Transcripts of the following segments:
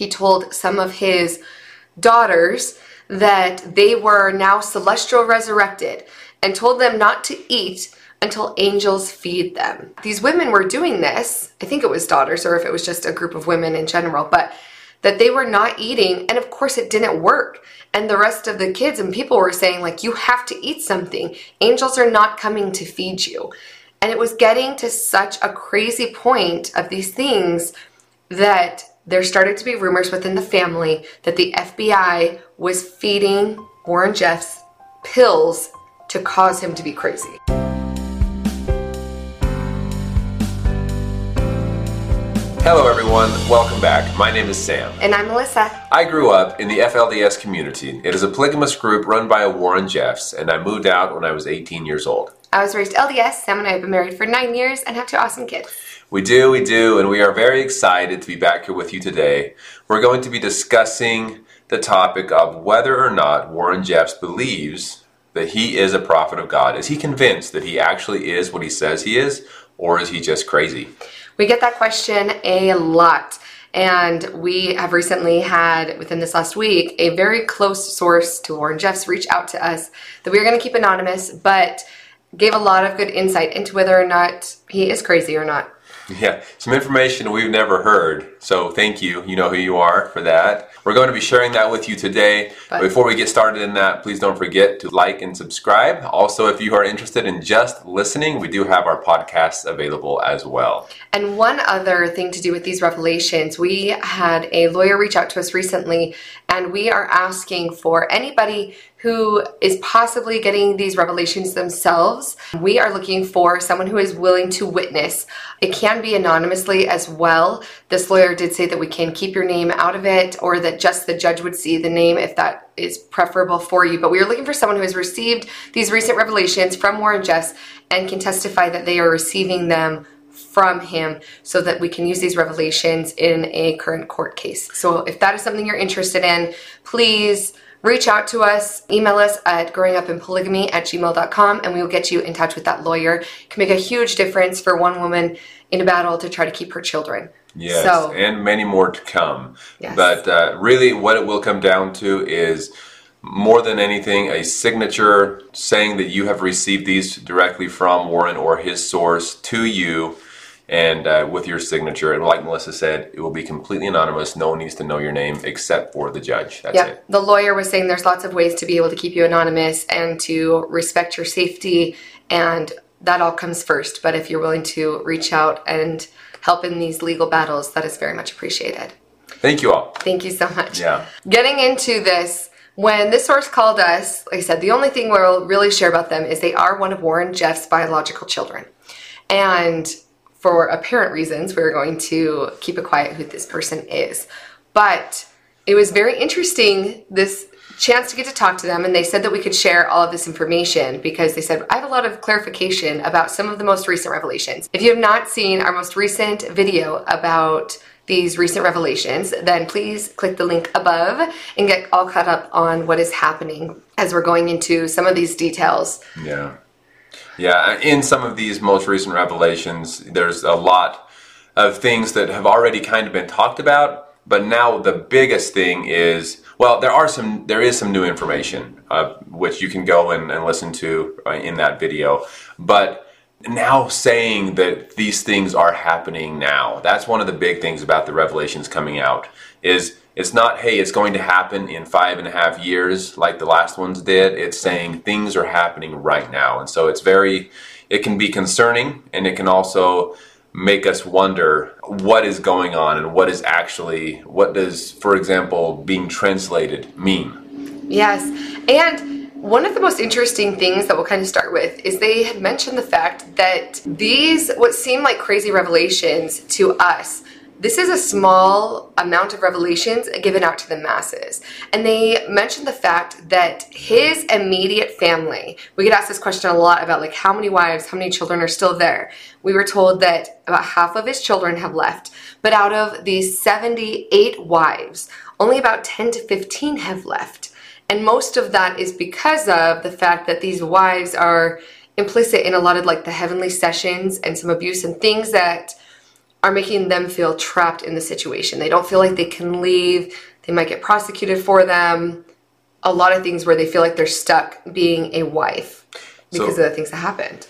he told some of his daughters that they were now celestial resurrected and told them not to eat until angels feed them. These women were doing this, I think it was daughters or if it was just a group of women in general, but that they were not eating and of course it didn't work. And the rest of the kids and people were saying like you have to eat something. Angels are not coming to feed you. And it was getting to such a crazy point of these things that there started to be rumors within the family that the FBI was feeding Warren Jeffs pills to cause him to be crazy. Hello, everyone. Welcome back. My name is Sam. And I'm Melissa. I grew up in the FLDS community. It is a polygamous group run by a Warren Jeffs, and I moved out when I was 18 years old. I was raised LDS. Sam and I have been married for nine years and have two awesome kids. We do, we do, and we are very excited to be back here with you today. We're going to be discussing the topic of whether or not Warren Jeffs believes that he is a prophet of God. Is he convinced that he actually is what he says he is, or is he just crazy? We get that question a lot. And we have recently had, within this last week, a very close source to Warren Jeffs reach out to us that we are going to keep anonymous, but gave a lot of good insight into whether or not he is crazy or not. Yeah, some information we've never heard. So thank you. You know who you are for that. We're going to be sharing that with you today. But before we get started in that, please don't forget to like and subscribe. Also, if you are interested in just listening, we do have our podcasts available as well. And one other thing to do with these revelations, we had a lawyer reach out to us recently, and we are asking for anybody who is possibly getting these revelations themselves. We are looking for someone who is willing to witness. It can be anonymously as well. This lawyer did say that we can keep your name out of it or that just the judge would see the name if that is preferable for you. But we are looking for someone who has received these recent revelations from Warren Jeffs and can testify that they are receiving them from him so that we can use these revelations in a current court case. So if that is something you're interested in, please reach out to us, email us at growingupinpolygamy at gmail.com, and we will get you in touch with that lawyer. It can make a huge difference for one woman in a battle to try to keep her children. Yes, so, and many more to come. Yes. But uh, really, what it will come down to is more than anything, a signature saying that you have received these directly from Warren or his source to you and uh, with your signature. And like Melissa said, it will be completely anonymous. No one needs to know your name except for the judge. That's it. The lawyer was saying there's lots of ways to be able to keep you anonymous and to respect your safety, and that all comes first. But if you're willing to reach out and help in these legal battles, that is very much appreciated. Thank you all. Thank you so much. Yeah. Getting into this, when this source called us, like I said, the only thing we'll really share about them is they are one of Warren Jeff's biological children. And for apparent reasons, we're going to keep it quiet who this person is. But it was very interesting this chance to get to talk to them and they said that we could share all of this information because they said I have a lot of clarification about some of the most recent revelations. If you have not seen our most recent video about these recent revelations, then please click the link above and get all caught up on what is happening as we're going into some of these details. Yeah. Yeah, in some of these most recent revelations, there's a lot of things that have already kind of been talked about, but now the biggest thing is well, there are some there is some new information uh, which you can go and, and listen to uh, in that video, but now saying that these things are happening now. That's one of the big things about the revelations coming out is it's not, hey, it's going to happen in five and a half years like the last ones did. It's saying things are happening right now. And so it's very, it can be concerning and it can also make us wonder what is going on and what is actually, what does, for example, being translated mean? Yes. And one of the most interesting things that we'll kind of start with is they had mentioned the fact that these, what seem like crazy revelations to us, this is a small amount of revelations given out to the masses. And they mentioned the fact that his immediate family, we get asked this question a lot about like how many wives, how many children are still there. We were told that about half of his children have left. But out of these 78 wives, only about 10 to 15 have left. And most of that is because of the fact that these wives are implicit in a lot of like the heavenly sessions and some abuse and things that are making them feel trapped in the situation. They don't feel like they can leave. They might get prosecuted for them. A lot of things where they feel like they're stuck being a wife because So- of the things that happened.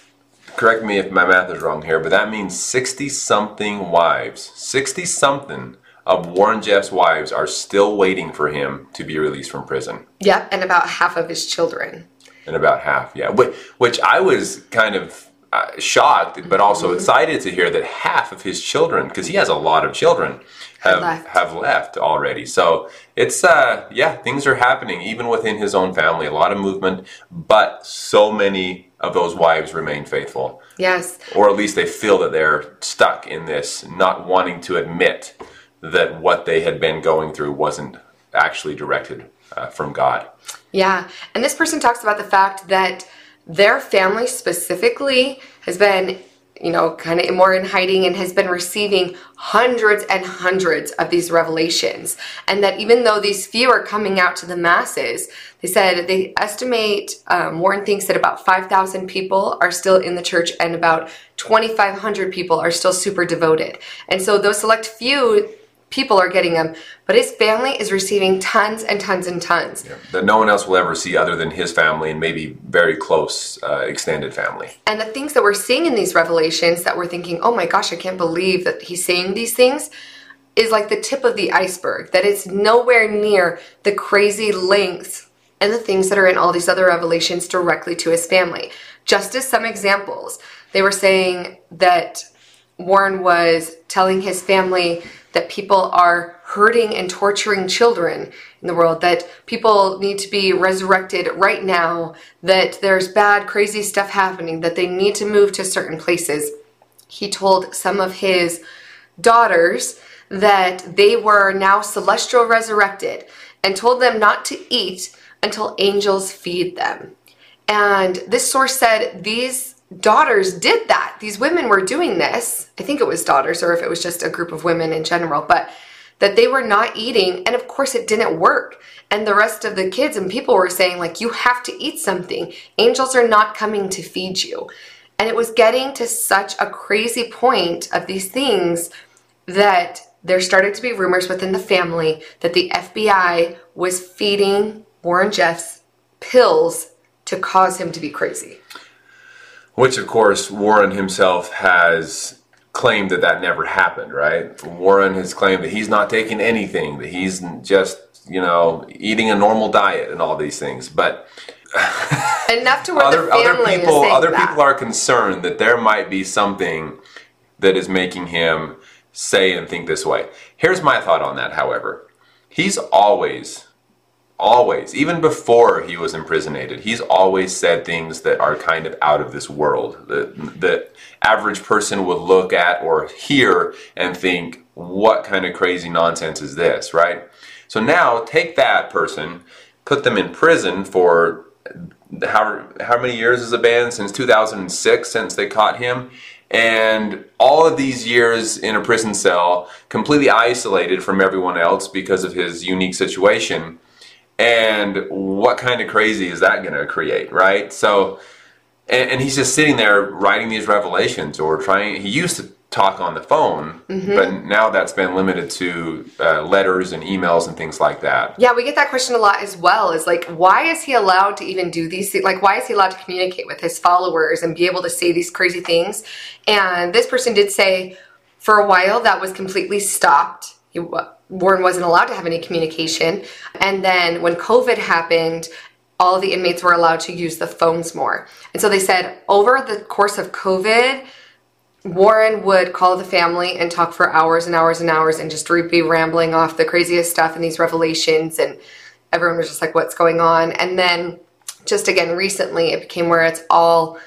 Correct me if my math is wrong here, but that means 60 something wives, 60 something of Warren Jeff's wives are still waiting for him to be released from prison. Yep, and about half of his children. And about half, yeah. Which, which I was kind of uh, shocked, but also Mm-hmm. excited to hear that half of his children, because he has a lot of children, have left. have left already. So it's uh, yeah, things are happening even within his own family. A lot of movement, but so many of those wives remain faithful, Yes. or at least they feel that they're stuck in this, not wanting to admit that what they had been going through wasn't actually directed uh, from God. Yeah. And this person talks about the fact that their family specifically has been, you know, kind of more in hiding and has been receiving hundreds and hundreds of these revelations. And that even though these few are coming out to the masses, they said they estimate, um, Warren thinks that about 5,000 people are still in the church and about 2,500 people are still super devoted. And so those select few people are getting them, but his family is receiving tons and tons and tons. that no one else will ever see other than his family and maybe very close uh, extended family. And the things that we're seeing in these revelations that we're thinking, oh my gosh, I can't believe that he's saying these things, is like the tip of the iceberg, that it's nowhere near the crazy lengths and the things that are in all these other revelations directly to his family. Just as some examples, they were saying that Warren was telling his family that people are hurting and torturing children in the world, that people need to be resurrected right now, that there's bad, crazy stuff happening, that they need to move to certain places. He told some of his daughters that they were now celestial resurrected and told them not to eat until angels feed them. And this source said these daughters did that. These women were doing this. I think it was daughters, or if it was just a group of women in general, but that they were not eating. And of course, it didn't work. And the rest of the kids and people were saying, like, you have to eat something. Angels are not coming to feed you. And it was getting to such a crazy point of these things that there started to be rumors within the family that the FBI was feeding Warren Jeffs pills to cause him to be crazy. Which, of course, Warren himself has claimed that that never happened, right? Warren has claimed that he's not taking anything, that he's just, you know, eating a normal diet and all these things. But Enough to where other, the other people other that. people are concerned that there might be something that is making him say and think this way. Here's my thought on that, however. He's always always, even before he was imprisonated, he's always said things that are kind of out of this world. That the average person would look at or hear and think, what kind of crazy nonsense is this, right? So now take that person, put them in prison for how, how many years has it been? Since 2006, since they caught him. And all of these years in a prison cell, completely isolated from everyone else because of his unique situation. And what kind of crazy is that going to create, right? So, and, and he's just sitting there writing these revelations or trying. He used to talk on the phone, but now that's been limited to uh, letters and emails and things like that. Yeah, we get that question a lot as well. Is like, why is he allowed to even do these things? Like, why is he allowed to communicate with his followers and be able to say these crazy things? And this person did say for a while that was completely stopped. He, Warren wasn't allowed to have any communication. And then when COVID happened, all the inmates were allowed to use the phones more. And so they said over the course of COVID, Warren would call the family and talk for hours and hours and hours and just be rambling off the craziest stuff and these revelations. And everyone was just like, what's going on? And then just again, recently, it became where it's all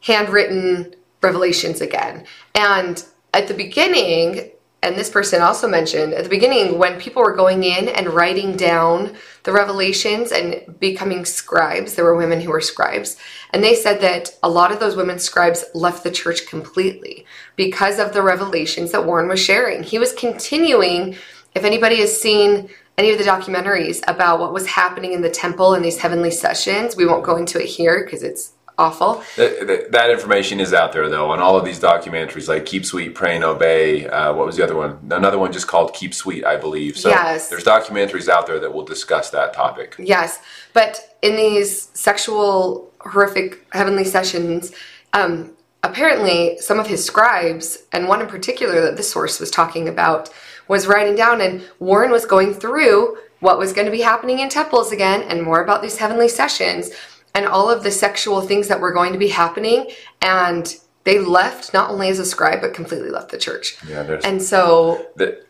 handwritten revelations again. And at the beginning, and this person also mentioned at the beginning when people were going in and writing down the revelations and becoming scribes there were women who were scribes and they said that a lot of those women scribes left the church completely because of the revelations that warren was sharing. He was continuing if anybody has seen any of the documentaries about what was happening in the temple in these heavenly sessions we won't go into it here because it's awful. That, that- that information is out there though on all of these documentaries like Keep Sweet, Pray and Obey. Uh, what was the other one? Another one just called Keep Sweet, I believe. So Yes. there's documentaries out there that will discuss that topic. Yes, but in these sexual, horrific heavenly sessions, um, apparently some of his scribes, and one in particular that this source was talking about, was writing down, and Warren was going through what was going to be happening in temples again, and more about these heavenly sessions, and all of the sexual things that were going to be happening, and they left not only as a scribe, but completely left the church. Yeah, there's And so that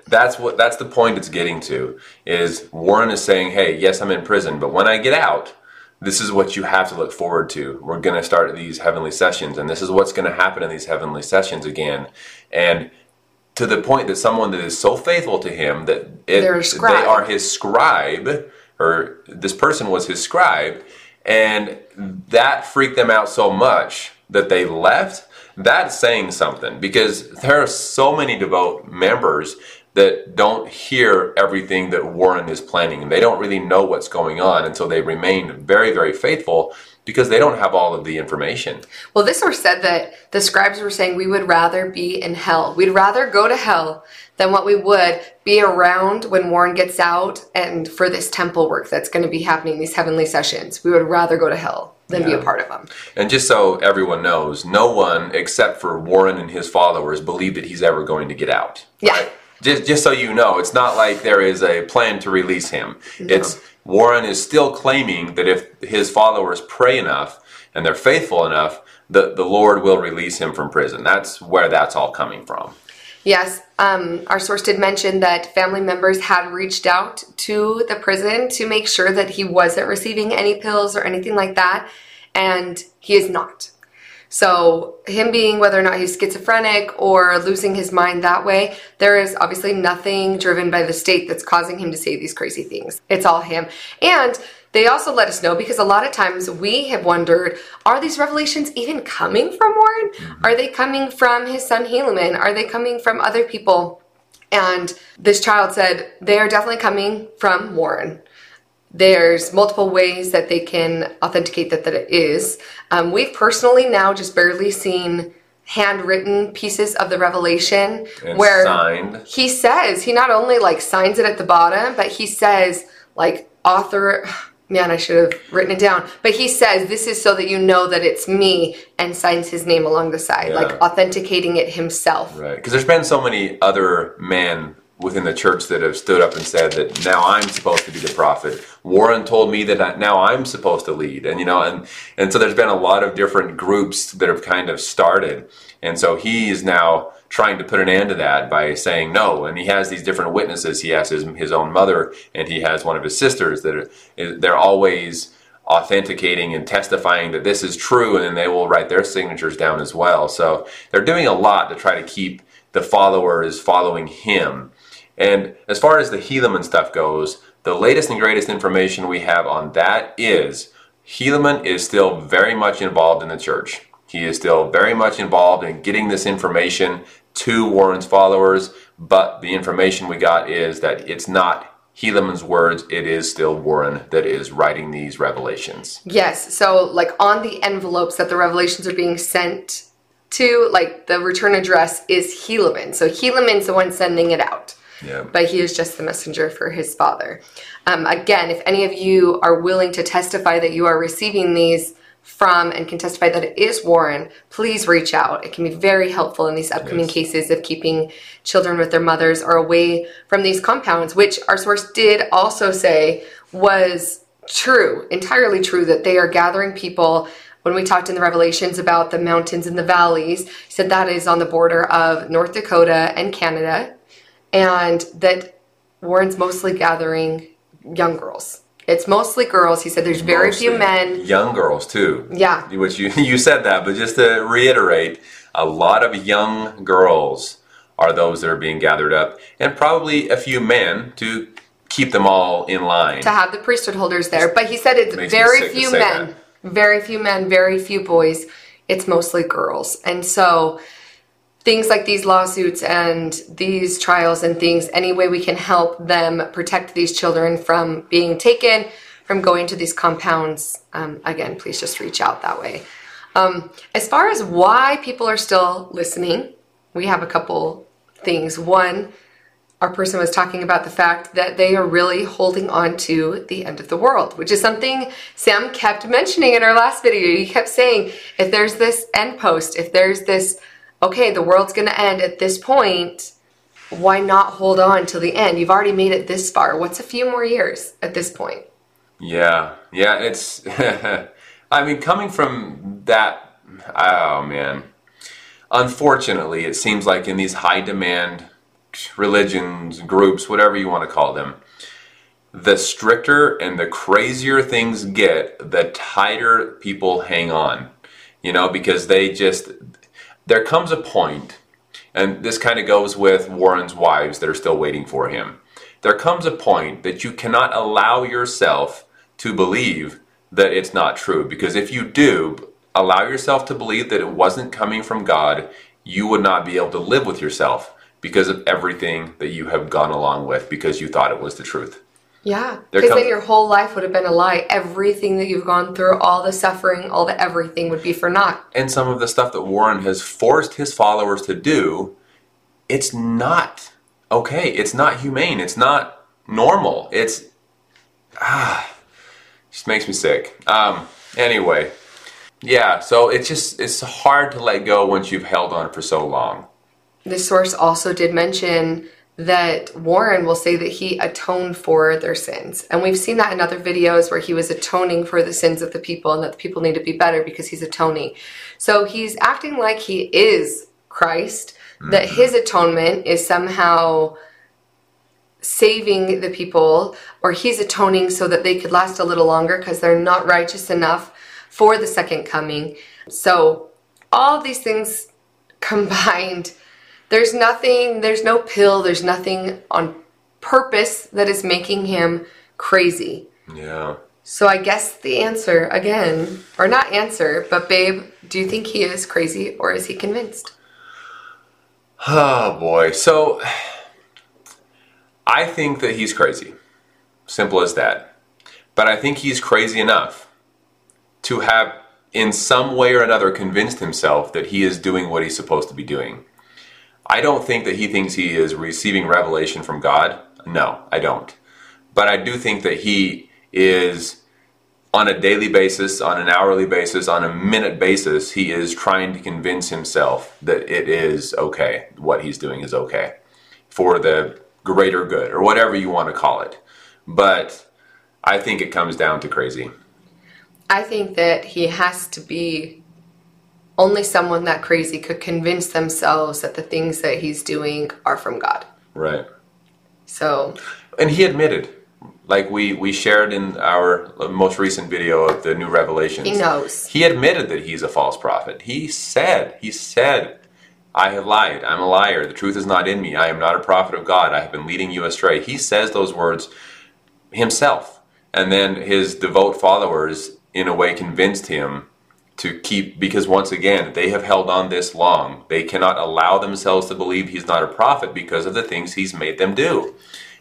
that's what that's the point it's getting to is Warren is saying, "Hey, yes, I'm in prison, but when I get out, this is what you have to look forward to. We're going to start these heavenly sessions, and this is what's going to happen in these heavenly sessions again." And to the point that someone that is so faithful to him that it, they are his scribe, or this person was his scribe, and that freaked them out so much that they left. That's saying something because there are so many devout members that don't hear everything that Warren is planning, and they don't really know what's going on, and so they remain very, very faithful because they don't have all of the information. Well, this source said that the scribes were saying we would rather be in hell. We'd rather go to hell than what we would be around when Warren gets out and for this temple work that's going to be happening, these heavenly sessions. We would rather go to hell than be a part of them. And just so everyone knows, no one except for Warren and his followers believe that he's ever going to get out. Yeah. Just, just so you know, it's not like there is a plan to release him. It's Warren is still claiming that if his followers pray enough and they're faithful enough, the, the Lord will release him from prison. That's where that's all coming from. Yes, um, our source did mention that family members had reached out to the prison to make sure that he wasn't receiving any pills or anything like that, and he is not. So, him being whether or not he's schizophrenic or losing his mind that way, there is obviously nothing driven by the state that's causing him to say these crazy things. It's all him. And they also let us know because a lot of times we have wondered are these revelations even coming from Warren? Mm-hmm. Are they coming from his son Helaman? Are they coming from other people? And this child said they are definitely coming from Warren. There's multiple ways that they can authenticate that that it is. Um, we've personally now just barely seen handwritten pieces of the revelation And where signed. he says he not only like signs it at the bottom, but he says like author. Man, I should have written it down. But he says this is so that you know that it's me, and signs his name along the side, Yeah. like authenticating it himself. Right. Because there's been so many other men within the church that have stood up and said that now I'm supposed to be the prophet. Warren told me that now I'm supposed to lead, and you know, and and so there's been a lot of different groups that have kind of started, and so he is now trying to put an end to that by saying no. And he has these different witnesses. He has his his own mother, and he has one of his sisters that are, they're always authenticating and testifying that this is true, and then they will write their signatures down as well. So they're doing a lot to try to keep the followers following him. And as far as the Helaman stuff goes, the latest and greatest information we have on that is Helaman is still very much involved in the church. He is still very much involved in getting this information to Warren's followers, but the information we got is that it's not Helaman's words, it is still Warren that is writing these revelations. Yes. So, like on the envelopes that the revelations are being sent to, like the return address is Helaman. So Helaman's the one sending it out, Yeah. but he is just the messenger for his father. Um, again, if any of you are willing to testify that you are receiving these from and can testify that it is Warren, please reach out. It can be very helpful in these upcoming Yes. cases of keeping children with their mothers or away from these compounds, which our source did also say was true, entirely true, that they are gathering people. When we talked in the Revelations about the mountains and the valleys, he said that is on the border of North Dakota and Canada, and that Warren's mostly gathering young girls. It's mostly girls. He said there's very few men. Young girls, too. Yeah. Which you, you said that, but just to reiterate, a lot of young girls are those that are being gathered up, and probably a few men to keep them all in line. to have the priesthood holders there. But he said it's very few men, very few men, very few boys. It's mostly girls. And so things like these lawsuits and these trials and things, any way we can help them protect these children from being taken, from going to these compounds, um, again, please just reach out that way. Um, as far as why people are still listening, we have a couple things. One, our person was talking about the fact that they are really holding on to the end of the world, which is something Sam kept mentioning in our last video. He kept saying, if there's this end post, if there's this, okay, the world's going to end at this point, why not hold on till the end? You've already made it this far. What's a few more years at this point? Yeah, yeah, it's, I mean, coming from that, oh man. Unfortunately, it seems like in these high demand religions, groups, whatever you want to call them, the stricter and the crazier things get, the tighter people hang on. You know, because they just, there comes a point, and this kind of goes with Warren's wives that are still waiting for him. There comes a point that you cannot allow yourself to believe that it's not true. Because if you do allow yourself to believe that it wasn't coming from God, you would not be able to live with yourself because of everything that you have gone along with because you thought it was the truth. Yeah, because then your whole life would have been a lie. Everything that you've gone through, all the suffering, all the everything would be for naught. And some of the stuff that Warren has forced his followers to do, it's not okay. It's not humane. It's not normal. It's ah, just makes me sick. Um, anyway, yeah. So it's just it's hard to let go once you've held on for so long. This source also did mention that Warren will say that he atoned for their sins. And we've seen that in other videos where he was atoning for the sins of the people and that the people need to be better because he's atoning. So he's acting like he is Christ, mm-hmm. that his atonement is somehow saving the people or he's atoning so that they could last a little longer because they're not righteous enough for the second coming. So all these things combined there's nothing, there's no pill, there's nothing on purpose that is making him crazy. Yeah. So I guess the answer again, or not answer, but babe, do you think he is crazy or is he convinced? Oh boy. So I think that he's crazy. Simple as that. But I think he's crazy enough to have in some way or another convinced himself that he is doing what he's supposed to be doing. I don't think that he thinks he is receiving revelation from God. No, I don't. But I do think that he is on a daily basis, on an hourly basis, on a minute basis, he is trying to convince himself that it is okay. What he's doing is okay for the greater good or whatever you want to call it. But I think it comes down to crazy. I think that he has to be only someone that crazy could convince themselves that the things that he's doing are from God. Right. So. And he admitted, like we we shared in our most recent video of the new revelations. He knows. He admitted that he's a false prophet. He said, he said, I have lied. I'm a liar. The truth is not in me. I am not a prophet of God. I have been leading you astray. He says those words himself. And then his devout followers, in a way, convinced him to keep because once again they have held on this long. They cannot allow themselves to believe he's not a prophet because of the things he's made them do.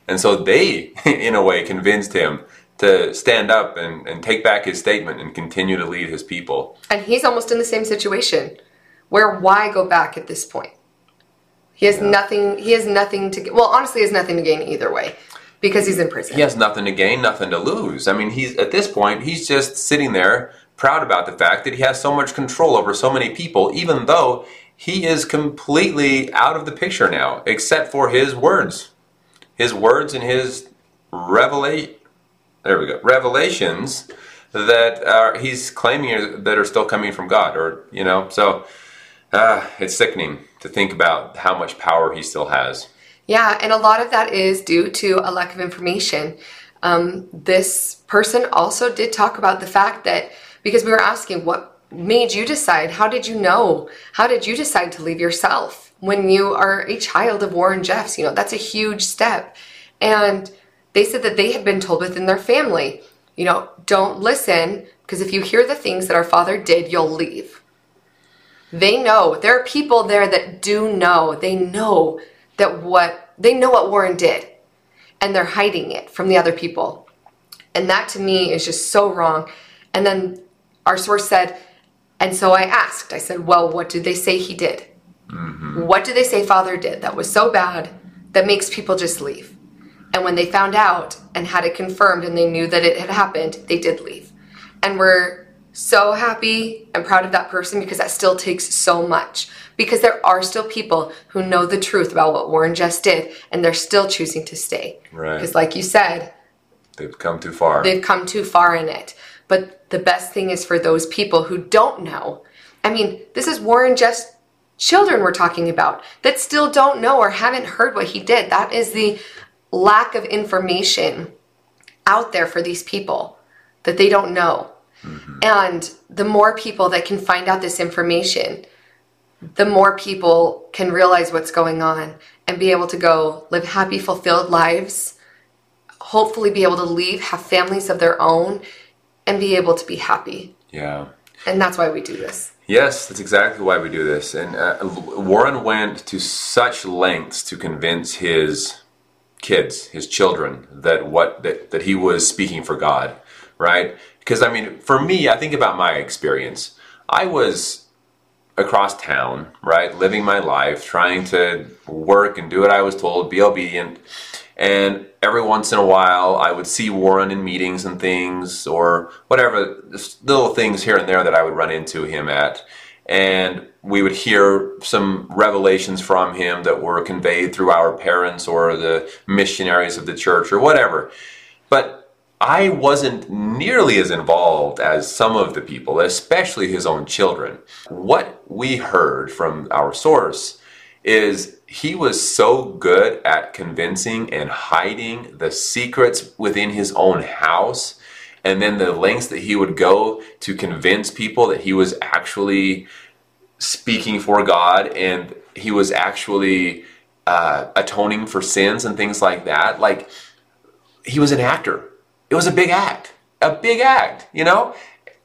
And so they in a way convinced him to stand up and, and take back his statement and continue to lead his people. And he's almost in the same situation. Where why go back at this point? He has yeah. nothing he has nothing to well honestly he has nothing to gain either way because he's in prison. He has nothing to gain nothing to lose. I mean he's at this point he's just sitting there proud about the fact that he has so much control over so many people, even though he is completely out of the picture now, except for his words. His words and his revelate there we go revelations that are, he's claiming that are still coming from God, or you know, so uh, it's sickening to think about how much power he still has. Yeah, and a lot of that is due to a lack of information. Um, this person also did talk about the fact that because we were asking what made you decide? How did you know? How did you decide to leave yourself when you are a child of Warren Jeffs? You know, that's a huge step. And they said that they had been told within their family, you know, don't listen because if you hear the things that our father did, you'll leave. They know. There are people there that do know. They know that what they know what Warren did and they're hiding it from the other people. And that to me is just so wrong. And then our source said, and so I asked, I said, well, what did they say he did? Mm-hmm. What did they say father did that was so bad that makes people just leave? And when they found out and had it confirmed and they knew that it had happened, they did leave. And we're so happy and proud of that person because that still takes so much. Because there are still people who know the truth about what Warren just did and they're still choosing to stay. Right. Because, like you said, they've come too far. They've come too far in it. But the best thing is for those people who don't know. I mean, this is Warren Jeffs' children we're talking about that still don't know or haven't heard what he did. That is the lack of information out there for these people that they don't know. Mm-hmm. And the more people that can find out this information, the more people can realize what's going on and be able to go live happy, fulfilled lives, hopefully be able to leave, have families of their own, and be able to be happy. Yeah. And that's why we do this. Yes, that's exactly why we do this. And uh, Warren went to such lengths to convince his kids, his children, that what that, that he was speaking for God, right? Because I mean, for me, I think about my experience. I was across town, right, living my life, trying to work and do what I was told, be obedient. And every once in a while, I would see Warren in meetings and things, or whatever, little things here and there that I would run into him at. And we would hear some revelations from him that were conveyed through our parents or the missionaries of the church or whatever. But I wasn't nearly as involved as some of the people, especially his own children. What we heard from our source is he was so good at convincing and hiding the secrets within his own house and then the lengths that he would go to convince people that he was actually speaking for God and he was actually uh, atoning for sins and things like that. Like he was an actor. It was a big act, a big act. You know,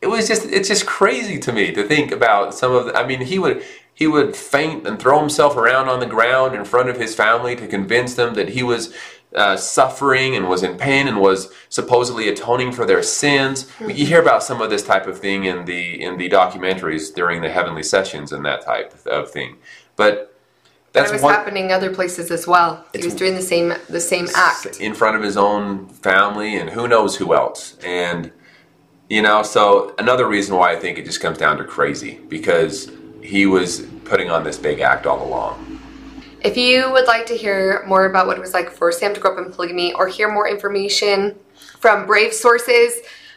it was just it's just crazy to me to think about some of. The, I mean, he would he would faint and throw himself around on the ground in front of his family to convince them that he was uh, suffering and was in pain and was supposedly atoning for their sins. Mm-hmm. You hear about some of this type of thing in the in the documentaries during the heavenly sessions and that type of thing. But that's it was one, happening other places as well. He was doing the same the same act in front of his own family and who knows who else. And you know, so another reason why I think it just comes down to crazy because he was putting on this big act all along. If you would like to hear more about what it was like for Sam to grow up in polygamy or hear more information from brave sources,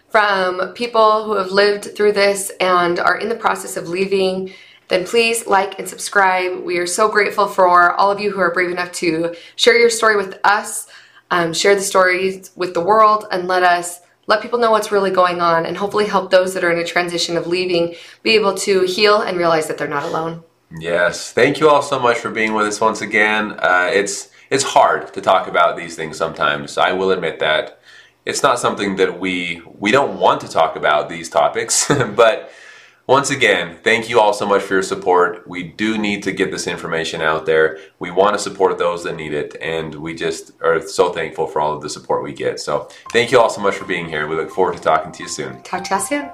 from people who have lived through this and are in the process of leaving, then please like and subscribe. We are so grateful for all of you who are brave enough to share your story with us, um, share the stories with the world, and let us let people know what's really going on and hopefully help those that are in a transition of leaving be able to heal and realize that they're not alone. Yes, thank you all so much for being with us once again. Uh, it's it's hard to talk about these things sometimes. I will admit that it's not something that we we don't want to talk about these topics, but once again, thank you all so much for your support. We do need to get this information out there. We want to support those that need it, and we just are so thankful for all of the support we get. So, thank you all so much for being here. We look forward to talking to you soon. Talk to you soon.